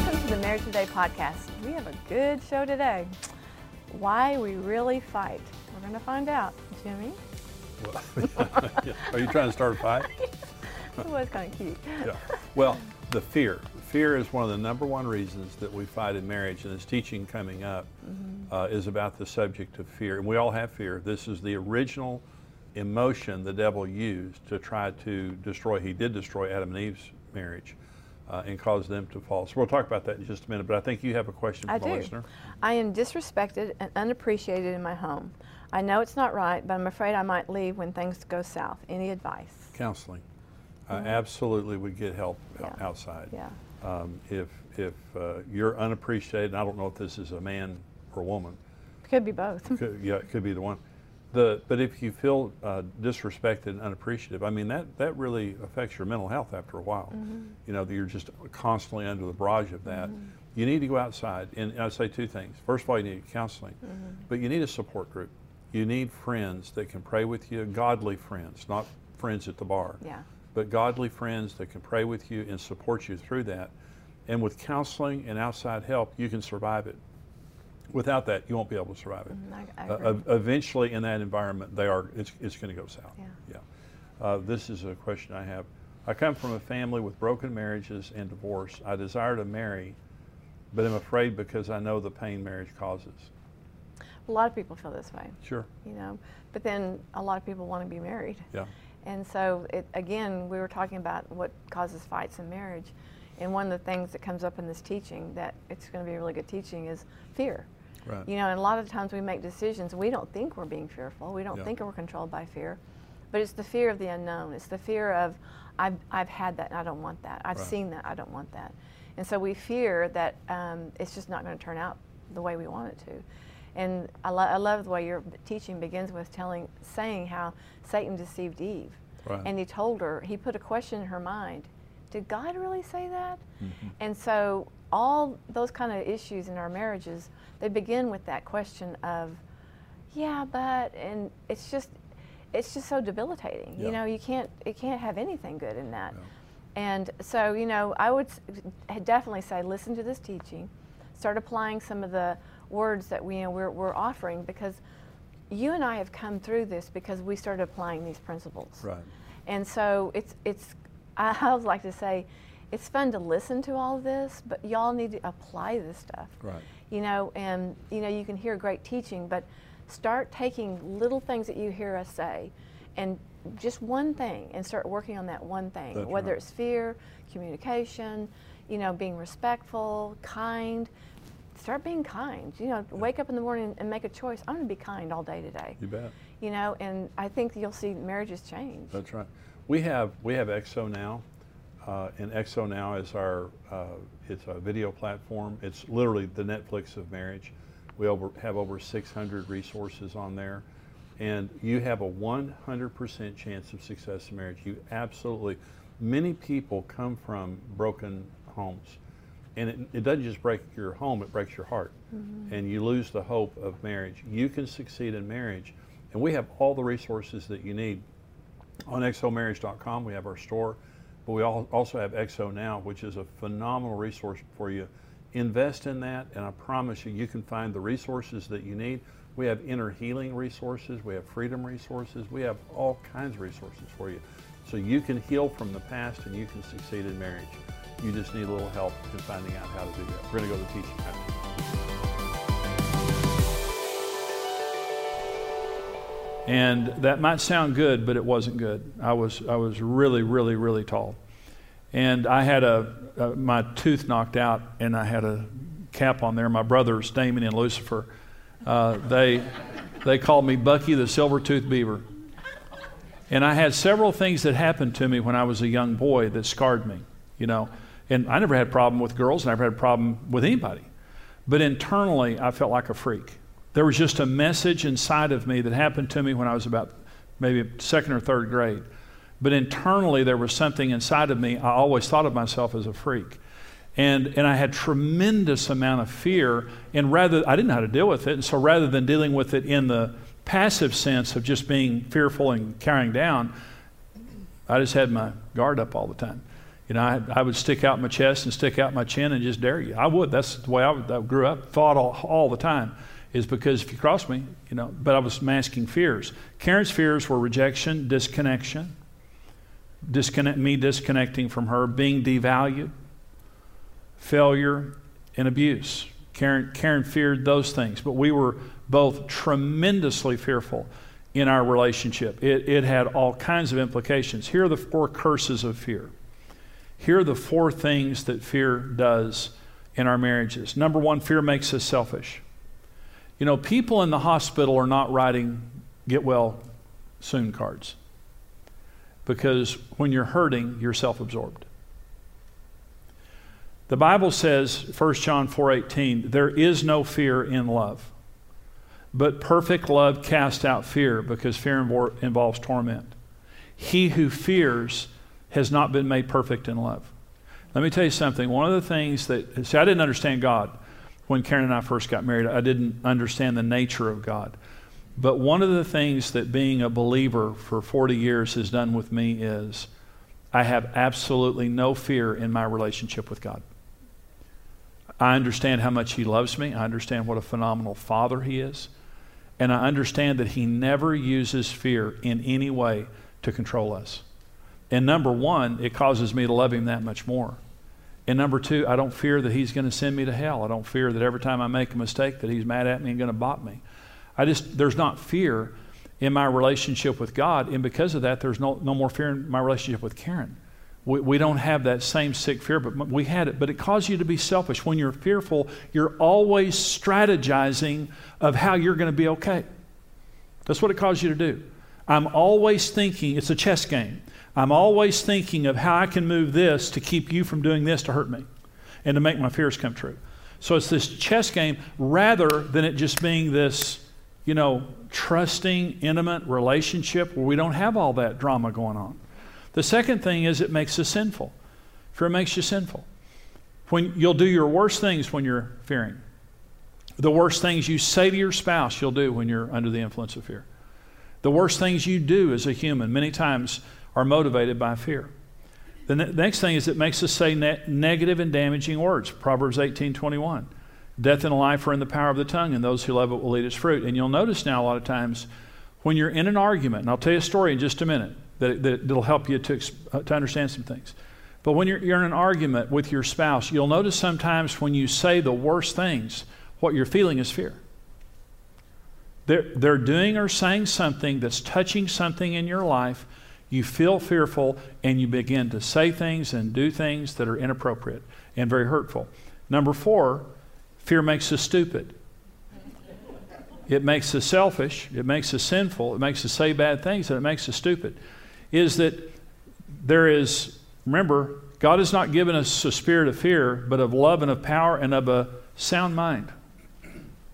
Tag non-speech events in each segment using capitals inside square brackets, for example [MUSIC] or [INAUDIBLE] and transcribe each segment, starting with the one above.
Welcome to the Marriage Today podcast. We have a good show today. Why we really fight. We're going to find out. Jimmy? [LAUGHS] Are you trying to start a fight? It was kind of cute. Yeah. Well, the fear. Fear is one of the number one reasons that we fight in marriage, and this teaching coming up uh, is about the subject of fear. And we all have fear. This is the original emotion the devil used to try to destroy. He did destroy Adam and Eve's marriage uh, and cause them to fall. So we'll talk about that in just a minute. But I think you have a question I from a do. listener. I am disrespected and unappreciated in my home. I know it's not right, but I'm afraid I might leave when things go south. Any advice? Counseling. I absolutely would get help Mm-hmm. Yeah. outside. Yeah. Um, if if uh, you're unappreciated, and I don't know if this is a man or a woman, Could be both. could, yeah, it could be the one. The but if you feel uh, disrespected and unappreciative, I mean that that really affects your mental health after a while. Mm-hmm. You know, that you're just constantly under the barrage of that. You need to go outside, and I say two things. First of all, you need counseling, Mm-hmm. but you need a support group. You need friends that can pray with you, godly friends, not friends at the bar Yeah. but godly friends that can pray with you and support you through that. And with counseling and outside help, you can survive it. Without that, you won't be able to survive it. Mm, I, I Uh, eventually, in that environment, they are. It's, it's going to go south. Yeah. Yeah. Uh, this is a question I have. I come from a family with broken marriages and divorce. I desire to marry, but I'm afraid because I know the pain marriage causes. a lot of people feel this way, Sure. you know, but then a lot of people want to be married. Yeah. And so, it, again, we were talking about what causes fights in marriage. And one of the things that comes up in this teaching that it's going to be a really good teaching is fear. Right. You know, and a lot of times we make decisions, we don't think we're being fearful, we don't Yeah. think we're controlled by fear, but it's the fear of the unknown. It's the fear of, I've, I've had that and I don't want that. I've Right. seen that, I don't want that. And so we fear that um, it's just not going to turn out the way we want it to. And I, lo- I love the way your teaching begins with telling, saying how Satan deceived Eve. Right. And he told her, he put a question in her mind Did God really say that? Mm-hmm. And so, all those kind of issues in our marriages, they begin with that question of, yeah, but, and it's just, it's just so debilitating. Yeah. You know, you can't, you can't have anything good in that. And so, you know, I would definitely say listen to this teaching, start applying some of the words that we, you know, we're, we're offering because you and I have come through this because we started applying these principles. Right. And so it's, it's I [LAUGHS] always like to say, it's fun to listen to all of this, but y'all need to apply this stuff. Right. You know, and you know, you can hear great teaching, but start taking little things that you hear us say and just one thing and start working on that one thing. That's whether right. it's fear, communication, you know, being respectful, kind. Start being kind. You know, wake up in the morning and make a choice. I'm going to be kind all day today. You bet. You know, and I think you'll see marriages change. That's right. We have we have XO now, uh, and XO now is our uh, it's a video platform. It's literally the Netflix of marriage. We over, have over 600 resources on there, and you have a 100% chance of success in marriage. You absolutely. Many people come from broken homes, and it, it doesn't just break your home; it breaks your heart, and you lose the hope of marriage. You can succeed in marriage, and we have all the resources that you need on xomarriage.com we have our store but we also have XO now which is a phenomenal resource for you. Invest in that and i promise you you can find the resources that you need. We have inner healing resources we have freedom resources we have all kinds of resources for you. So you can heal from the past and you can succeed in marriage. You just need a little help in finding out how to do that. We're going to go to the teaching And that might sound good, but it wasn't good. I was, I was really, really, really tall. And I had a, a, my tooth knocked out, and I had a cap on there. My brothers, Damon and Lucifer, uh, they, they called me Bucky the Silver-Toothed Beaver. And I had several things that happened to me when I was a young boy that scarred me, you know. And I never had a problem with girls, and I never had a problem with anybody. But internally, I felt like a freak. There was just a message inside of me that happened to me when I was about maybe second or third grade. But internally, there was something inside of me. I always thought of myself as a freak. And, and I had tremendous amount of fear. And rather, I didn't know how to deal with it. And so rather than dealing with it in the passive sense of just being fearful and carrying down, I just had my guard up all the time. You know, I, I would stick out my chest and stick out my chin and just dare you. I would. That's the way I, I grew up, fought all, all the time, is because if you cross me, you know, but I was masking fears. Karen's fears were rejection, disconnection, disconnect, me disconnecting from her, being devalued, failure, and abuse. Karen, Karen feared those things, but we were both tremendously fearful in our relationship. It, it had all kinds of implications. Here are the four curses of fear. Here are the four things that fear does in our marriages. Number one, fear makes us selfish. You know, people in the hospital are not writing get well soon cards because when you're hurting, you're self absorbed. The Bible says, 1 John 4:18, there is no fear in love. But perfect love casts out fear because fear involves torment. He who fears has not been made perfect in love. Let me tell you something. One of the things that, see, I didn't understand God when Karen and I first got married. I didn't understand the nature of God. But one of the things that being a believer for 40 years has done with me is I have absolutely no fear in my relationship with God. I understand how much He loves me. I understand what a phenomenal father He is. And I understand that He never uses fear in any way to control us. And number one, it causes me to love Him that much more. And number two, I don't fear that He's going to send me to hell. I don't fear that every time I make a mistake that He's mad at me and going to bop me. I just, there's not fear in my relationship with God. And because of that, there's no, no more fear in my relationship with Karen. We, we don't have that same sick fear, but we had it. But it caused you to be selfish. When you're fearful, you're always strategizing of how you're going to be okay. That's what it caused you to do. I'm always thinking, it's a chess game. I'm always thinking of how I can move this to keep you from doing this to hurt me and to make my fears come true. So it's this chess game rather than it just being this you know, trusting, intimate relationship where we don't have all that drama going on. The second thing is it makes us sinful. Fear makes you sinful. When you'll do your worst things when you're fearing. The worst things you say to your spouse, you'll do when you're under the influence of fear. The worst things you do as a human, many times, are motivated by fear. The ne- next thing is it makes us say ne- negative and damaging words. Proverbs 18 21. Death and life are in the power of the tongue, and those who love it will eat its fruit. And you'll notice now a lot of times when you're in an argument, and I'll tell you a story in just a minute that, that, will help you to, uh, to understand some things. But when you're, you're in an argument with your spouse, you'll notice sometimes when you say the worst things, what you're feeling is fear. They're, they're doing or saying something that's touching something in your life. You feel fearful, and you begin to say things and do things that are inappropriate and very hurtful. Number four, Fear makes us stupid. It makes us selfish. It makes us sinful. It makes us say bad things, and it makes us stupid. Is that there is, remember, God has not given us a spirit of fear, but of love and of power and of a sound mind.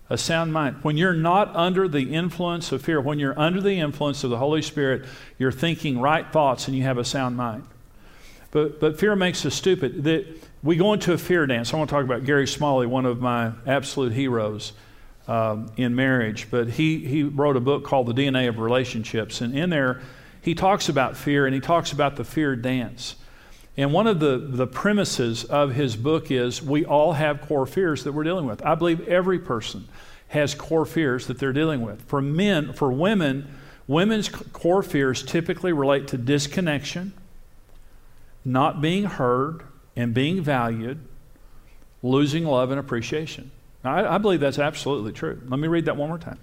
A sound mind. When you're not under the influence of fear, when you're under the influence of the Holy Spirit, you're thinking right thoughts and you have a sound mind. But, but fear makes us stupid. That we go into a fear dance. I want to talk about Gary Smalley, one of my absolute heroes um, in marriage. But he, he wrote a book called The DNA of Relationships. And in there, he talks about fear and he talks about the fear dance. And one of the, the premises of his book is we all have core fears that we're dealing with. I believe every person has core fears that they're dealing with. For men, for women, women's core fears typically relate to disconnection not being heard and being valued, losing love and appreciation. Now, I, I believe that's absolutely true. Let me read that one more time.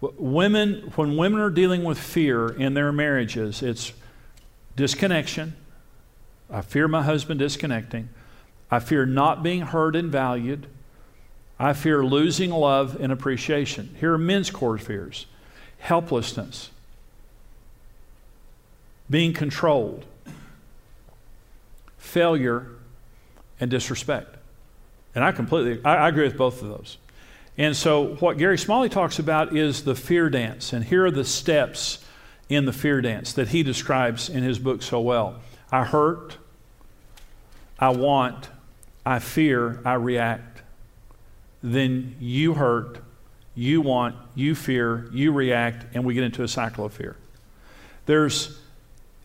Women, when women are dealing with fear in their marriages, it's disconnection. I fear my husband disconnecting. I fear not being heard and valued. I fear losing love and appreciation. Here are men's core fears helplessness, being controlled, failure, and disrespect. And I completely, I, I agree with both of those. And so, what Gary Smalley talks about is the fear dance. And here are the steps in the fear dance that he describes in his book so well I hurt, I want, I fear, I react. Then you hurt, you want, you fear, you react, and we get into a cycle of fear. There's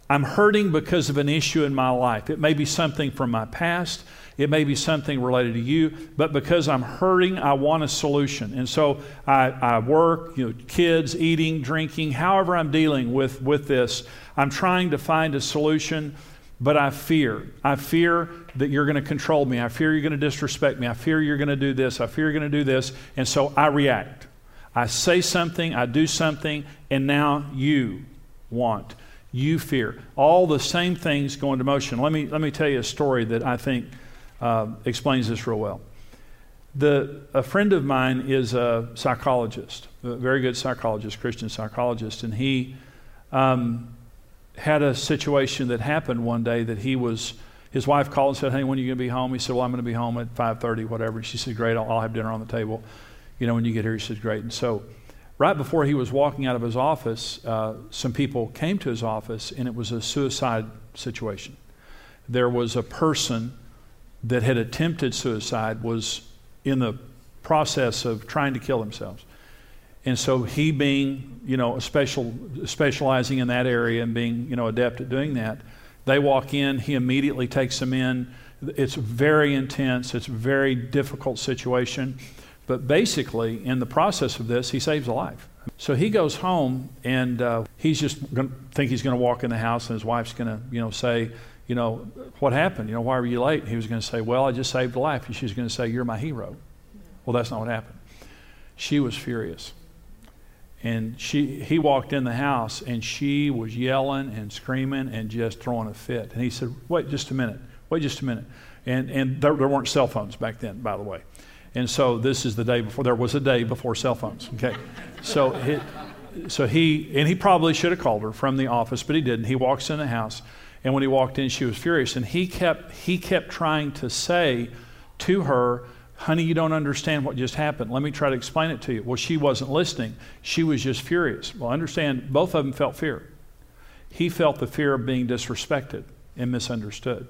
I'm hurting because of an issue in my life. It may be something from my past, it may be something related to you, but because I'm hurting, I want a solution. And so I, I work, you know, kids, eating, drinking, however I'm dealing with, with this, I'm trying to find a solution, but I fear. I fear that you're going to control me. I fear you're going to disrespect me. I fear you're going to do this. I fear you're going to do this. And so I react. I say something, I do something, and now you want. You fear. All the same things go into motion. Let me, let me tell you a story that I think uh, explains this real well. The, a friend of mine is a psychologist, a very good psychologist, Christian psychologist, and he um, had a situation that happened one day that he was. His wife called and said, "Hey, when are you going to be home?" He said, "Well, I'm going to be home at 5:30, whatever." She said, "Great, I'll, I'll have dinner on the table." You know, when you get here, he said, "Great." And so, right before he was walking out of his office, uh, some people came to his office, and it was a suicide situation. There was a person that had attempted suicide was in the process of trying to kill themselves. And so he being, you know, special, specializing in that area and being, you know, adept at doing that, they walk in, he immediately takes them in. It's very intense, it's a very difficult situation. But basically, in the process of this, he saves a life. So he goes home and uh, he's just going to think he's going to walk in the house and his wife's going to, you know, say, you know, what happened? You know, why were you late? And he was going to say, well, I just saved a life. And she was going to say, you're my hero. Well, that's not what happened. She was furious. And she, he walked in the house and she was yelling and screaming and just throwing a fit. And he said, wait just a minute. Wait just a minute. And, and there, there weren't cell phones back then, by the way. And so this is the day before, there was a day before cell phones. Okay. So, he, so he, and he probably should have called her from the office, but he didn't. He walks in the house and when he walked in, she was furious. And he kept, he kept trying to say to her, Honey, you don't understand what just happened. Let me try to explain it to you. Well, she wasn't listening. She was just furious. Well, understand, both of them felt fear. He felt the fear of being disrespected and misunderstood.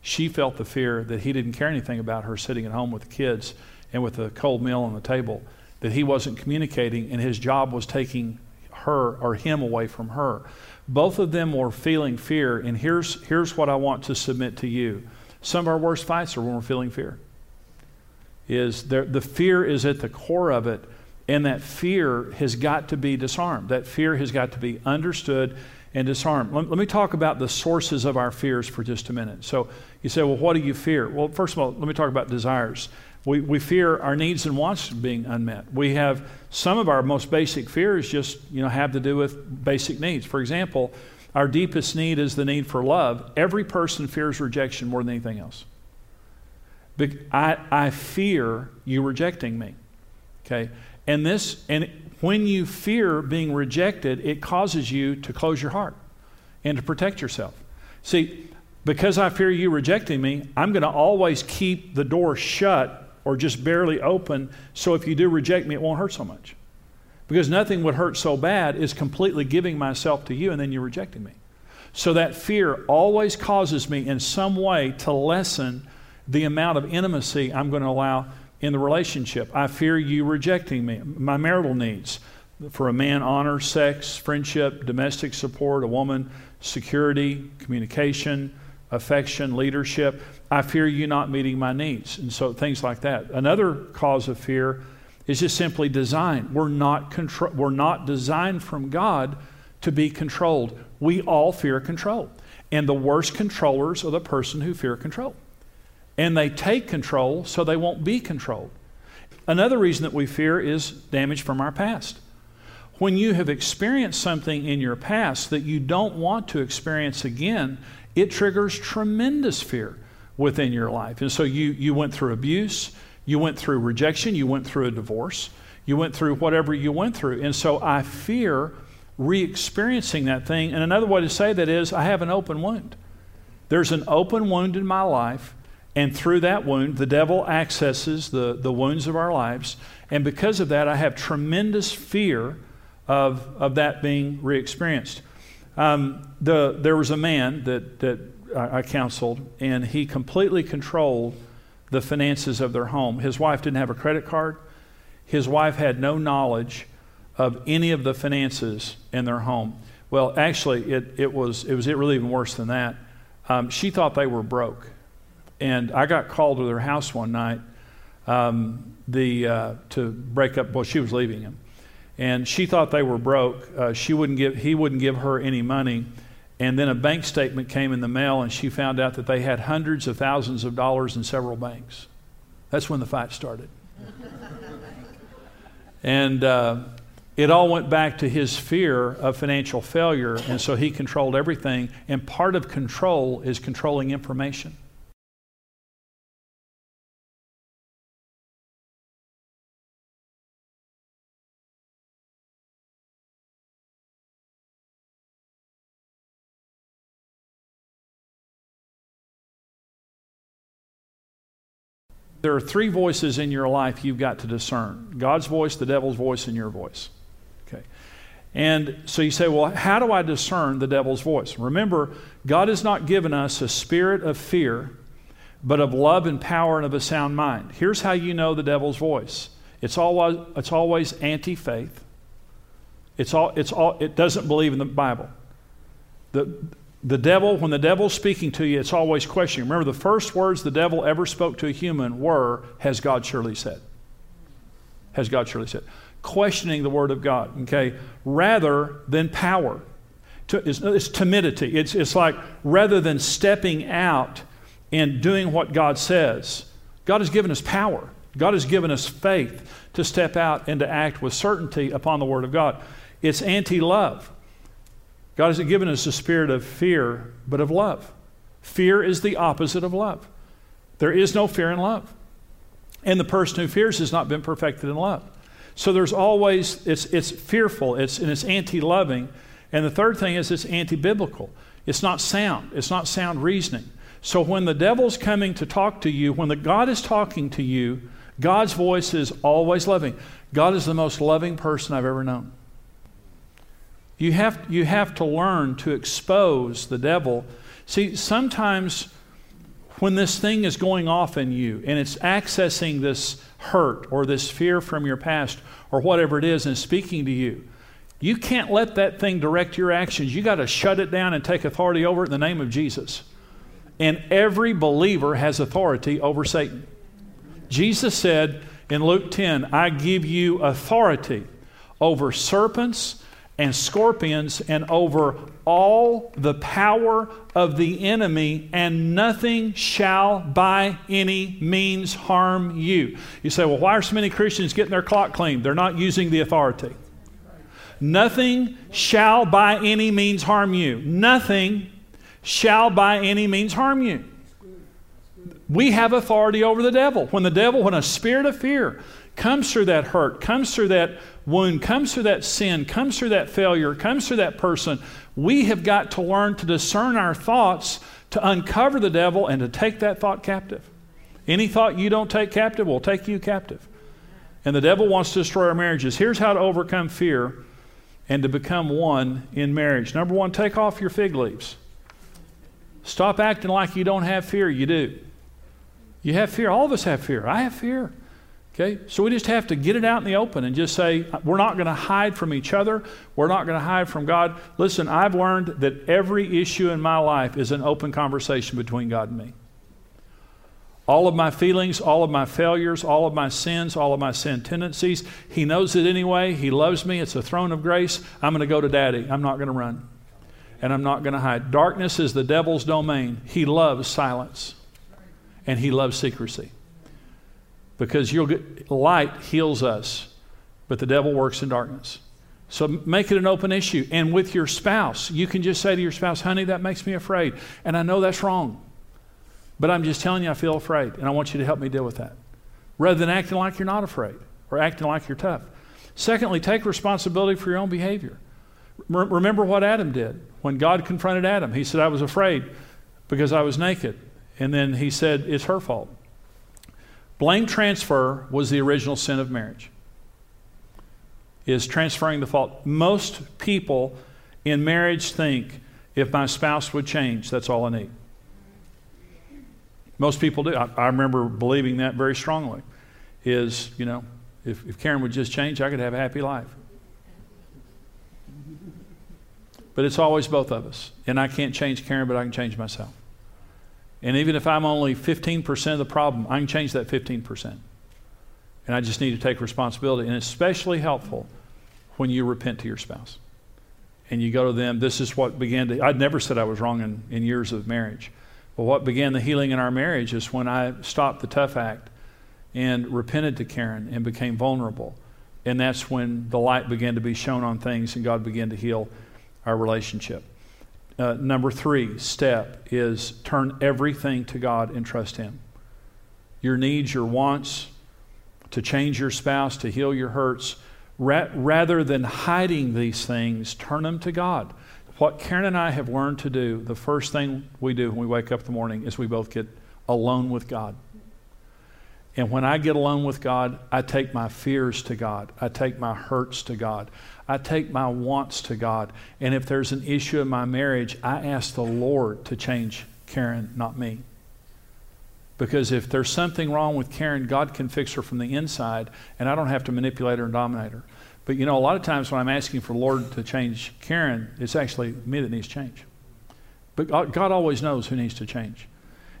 She felt the fear that he didn't care anything about her sitting at home with the kids and with a cold meal on the table, that he wasn't communicating, and his job was taking her or him away from her. Both of them were feeling fear, and here's, here's what I want to submit to you. Some of our worst fights are when we're feeling fear. Is there, the fear is at the core of it, and that fear has got to be disarmed. That fear has got to be understood and disarmed. Let, let, me talk about the sources of our fears for just a minute. So you say, well, what do you fear? Well, first of all, let me talk about desires. We, we fear our needs and wants being unmet. We have some of our most basic fears just you know have to do with basic needs. For example, our deepest need is the need for love. Every person fears rejection more than anything else. I, I fear you rejecting me. Okay? And this and when you fear being rejected, it causes you to close your heart and to protect yourself. See, because I fear you rejecting me, I'm going to always keep the door shut or just barely open, so if you do reject me, it won't hurt so much. Because nothing would hurt so bad is completely giving myself to you and then you're rejecting me. So that fear always causes me in some way to lessen the amount of intimacy I'm going to allow in the relationship. I fear you rejecting me, my marital needs. For a man, honor, sex, friendship, domestic support, a woman, security, communication, affection, leadership. I fear you not meeting my needs. And so things like that. Another cause of fear is just simply design. We're not, contro- we're not designed from God to be controlled. We all fear control. And the worst controllers are the person who fear control. And they take control so they won't be controlled. Another reason that we fear is damage from our past. When you have experienced something in your past that you don't want to experience again, it triggers tremendous fear within your life. And so you, you went through abuse, you went through rejection, you went through a divorce, you went through whatever you went through. And so I fear re experiencing that thing. And another way to say that is I have an open wound. There's an open wound in my life, and through that wound, the devil accesses the, the wounds of our lives. And because of that, I have tremendous fear of, of that being re experienced. Um, the, there was a man that, that I counseled, and he completely controlled the finances of their home. His wife didn't have a credit card. His wife had no knowledge of any of the finances in their home. Well, actually, it, it, was, it was really even worse than that. Um, she thought they were broke. And I got called to their house one night um, the, uh, to break up, well, she was leaving him. And she thought they were broke. Uh, she wouldn't give, he wouldn't give her any money. And then a bank statement came in the mail, and she found out that they had hundreds of thousands of dollars in several banks. That's when the fight started. and uh, it all went back to his fear of financial failure, and so he controlled everything. And part of control is controlling information. There are three voices in your life you've got to discern God's voice, the devil's voice, and your voice. Okay. And so you say, well, how do I discern the devil's voice? Remember, God has not given us a spirit of fear, but of love and power and of a sound mind. Here's how you know the devil's voice it's always, it's always anti faith, it's all, it's all, it doesn't believe in the Bible. The, the devil, when the devil's speaking to you, it's always questioning. Remember, the first words the devil ever spoke to a human were, Has God surely said? Has God surely said? Questioning the word of God, okay, rather than power. It's, it's timidity. It's, it's like rather than stepping out and doing what God says, God has given us power. God has given us faith to step out and to act with certainty upon the word of God. It's anti love. God hasn't given us a spirit of fear, but of love. Fear is the opposite of love. There is no fear in love. And the person who fears has not been perfected in love. So there's always, it's, it's fearful, it's, and it's anti loving. And the third thing is it's anti biblical. It's not sound, it's not sound reasoning. So when the devil's coming to talk to you, when the God is talking to you, God's voice is always loving. God is the most loving person I've ever known. You have, you have to learn to expose the devil. See, sometimes when this thing is going off in you and it's accessing this hurt or this fear from your past or whatever it is and speaking to you, you can't let that thing direct your actions. You got to shut it down and take authority over it in the name of Jesus. And every believer has authority over Satan. Jesus said in Luke 10, I give you authority over serpents and scorpions and over all the power of the enemy, and nothing shall by any means harm you. You say, well, why are so many Christians getting their clock cleaned? They're not using the authority. Nothing shall by any means harm you. Nothing shall by any means harm you. We have authority over the devil. When the devil, when a spirit of fear comes through that hurt, comes through that wound, comes through that sin, comes through that failure, comes through that person, we have got to learn to discern our thoughts, to uncover the devil, and to take that thought captive. Any thought you don't take captive will take you captive. And the devil wants to destroy our marriages. Here's how to overcome fear and to become one in marriage. Number one, take off your fig leaves. Stop acting like you don't have fear. You do. You have fear. All of us have fear. I have fear. Okay? So we just have to get it out in the open and just say, we're not going to hide from each other. We're not going to hide from God. Listen, I've learned that every issue in my life is an open conversation between God and me. All of my feelings, all of my failures, all of my sins, all of my sin tendencies, He knows it anyway. He loves me. It's a throne of grace. I'm going to go to Daddy. I'm not going to run. And I'm not going to hide. Darkness is the devil's domain. He loves silence, and He loves secrecy because you'll get, light heals us, but the devil works in darkness. So make it an open issue. And with your spouse, you can just say to your spouse, honey, that makes me afraid. And I know that's wrong. But I'm just telling you, I feel afraid, and I want you to help me deal with that. Rather than acting like you're not afraid or acting like you're tough. Secondly, take responsibility for your own behavior. remember what Adam did when God confronted Adam. He said, I was afraid because I was naked. And then he said, It's her fault. Blame transfer was the original sin of marriage. Is transferring the fault. Most people in marriage think if my spouse would change, that's all I need. Most people do. I, I remember believing that very strongly. Is, you know, if, if Karen would just change, I could have a happy life. But it's always both of us. And I can't change Karen, but I can change myself. And even if I'm only 15% of the problem, I can change that 15%. And I just need to take responsibility. And it's especially helpful when you repent to your spouse and you go to them. This is what began to, I'd never said I was wrong in, in years of marriage. But what began the healing in our marriage is when I stopped the tough act and repented to Karen and became vulnerable. And that's when the light began to be shown on things and God began to heal our relationship. Uh, number three step is turn everything to God and trust Him. Your needs, your wants, to change your spouse, to heal your hurts, Ra- rather than hiding these things, turn them to God. What Karen and I have learned to do, the first thing we do when we wake up in the morning is we both get alone with God. And when I get alone with God, I take my fears to God. I take my hurts to God. I take my wants to God. And if there's an issue in my marriage, I ask the Lord to change Karen, not me. Because if there's something wrong with Karen, God can fix her from the inside, and I don't have to manipulate her and dominate her. But you know, a lot of times when I'm asking for the Lord to change Karen, it's actually me that needs change. But God, God always knows who needs to change.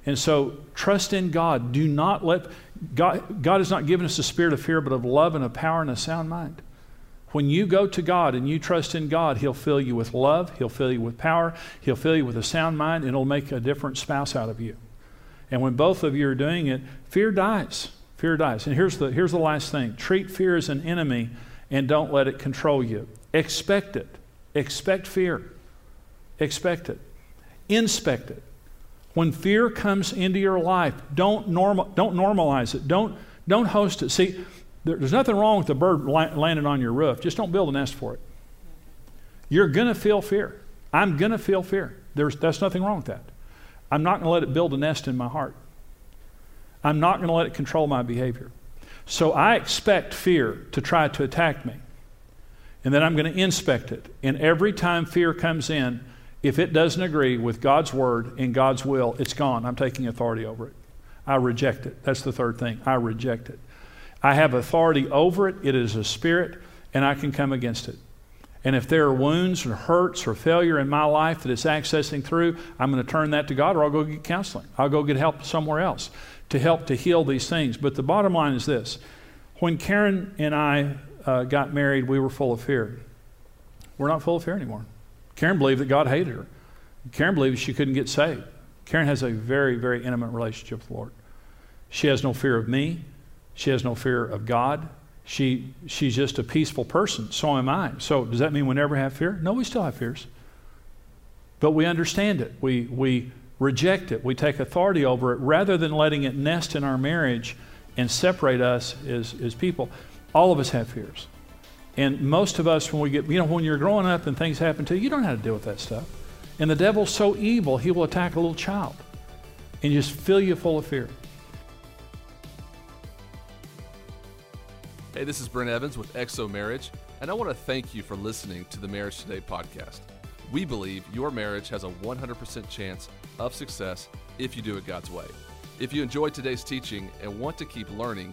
And so trust in God. Do not let God, God has not given us a spirit of fear, but of love and of power and a sound mind. When you go to God and you trust in God, He'll fill you with love, He'll fill you with power, He'll fill you with a sound mind, and it'll make a different spouse out of you. And when both of you are doing it, fear dies. Fear dies. And here's the, here's the last thing treat fear as an enemy and don't let it control you. Expect it. Expect fear. Expect it. Inspect it. When fear comes into your life, don't, normal, don't normalize it. Don't, don't host it. See, there's nothing wrong with the bird landing on your roof. Just don't build a nest for it. You're going to feel fear. I'm going to feel fear. There's, that's nothing wrong with that. I'm not going to let it build a nest in my heart. I'm not going to let it control my behavior. So I expect fear to try to attack me. And then I'm going to inspect it. And every time fear comes in, if it doesn't agree with God's word and God's will, it's gone. I'm taking authority over it. I reject it. That's the third thing. I reject it. I have authority over it. It is a spirit, and I can come against it. And if there are wounds or hurts or failure in my life that it's accessing through, I'm going to turn that to God or I'll go get counseling. I'll go get help somewhere else to help to heal these things. But the bottom line is this when Karen and I uh, got married, we were full of fear. We're not full of fear anymore. Karen believed that God hated her. Karen believed she couldn't get saved. Karen has a very, very intimate relationship with the Lord. She has no fear of me. She has no fear of God. She, she's just a peaceful person. So am I. So does that mean we never have fear? No, we still have fears. But we understand it. We, we reject it. We take authority over it rather than letting it nest in our marriage and separate us as, as people. All of us have fears. And most of us, when we get, you know, when you're growing up and things happen to you, you don't know how to deal with that stuff. And the devil's so evil, he will attack a little child and just fill you full of fear. Hey, this is Brent Evans with XO Marriage, and I want to thank you for listening to the Marriage Today podcast. We believe your marriage has a 100% chance of success if you do it God's way. If you enjoyed today's teaching and want to keep learning,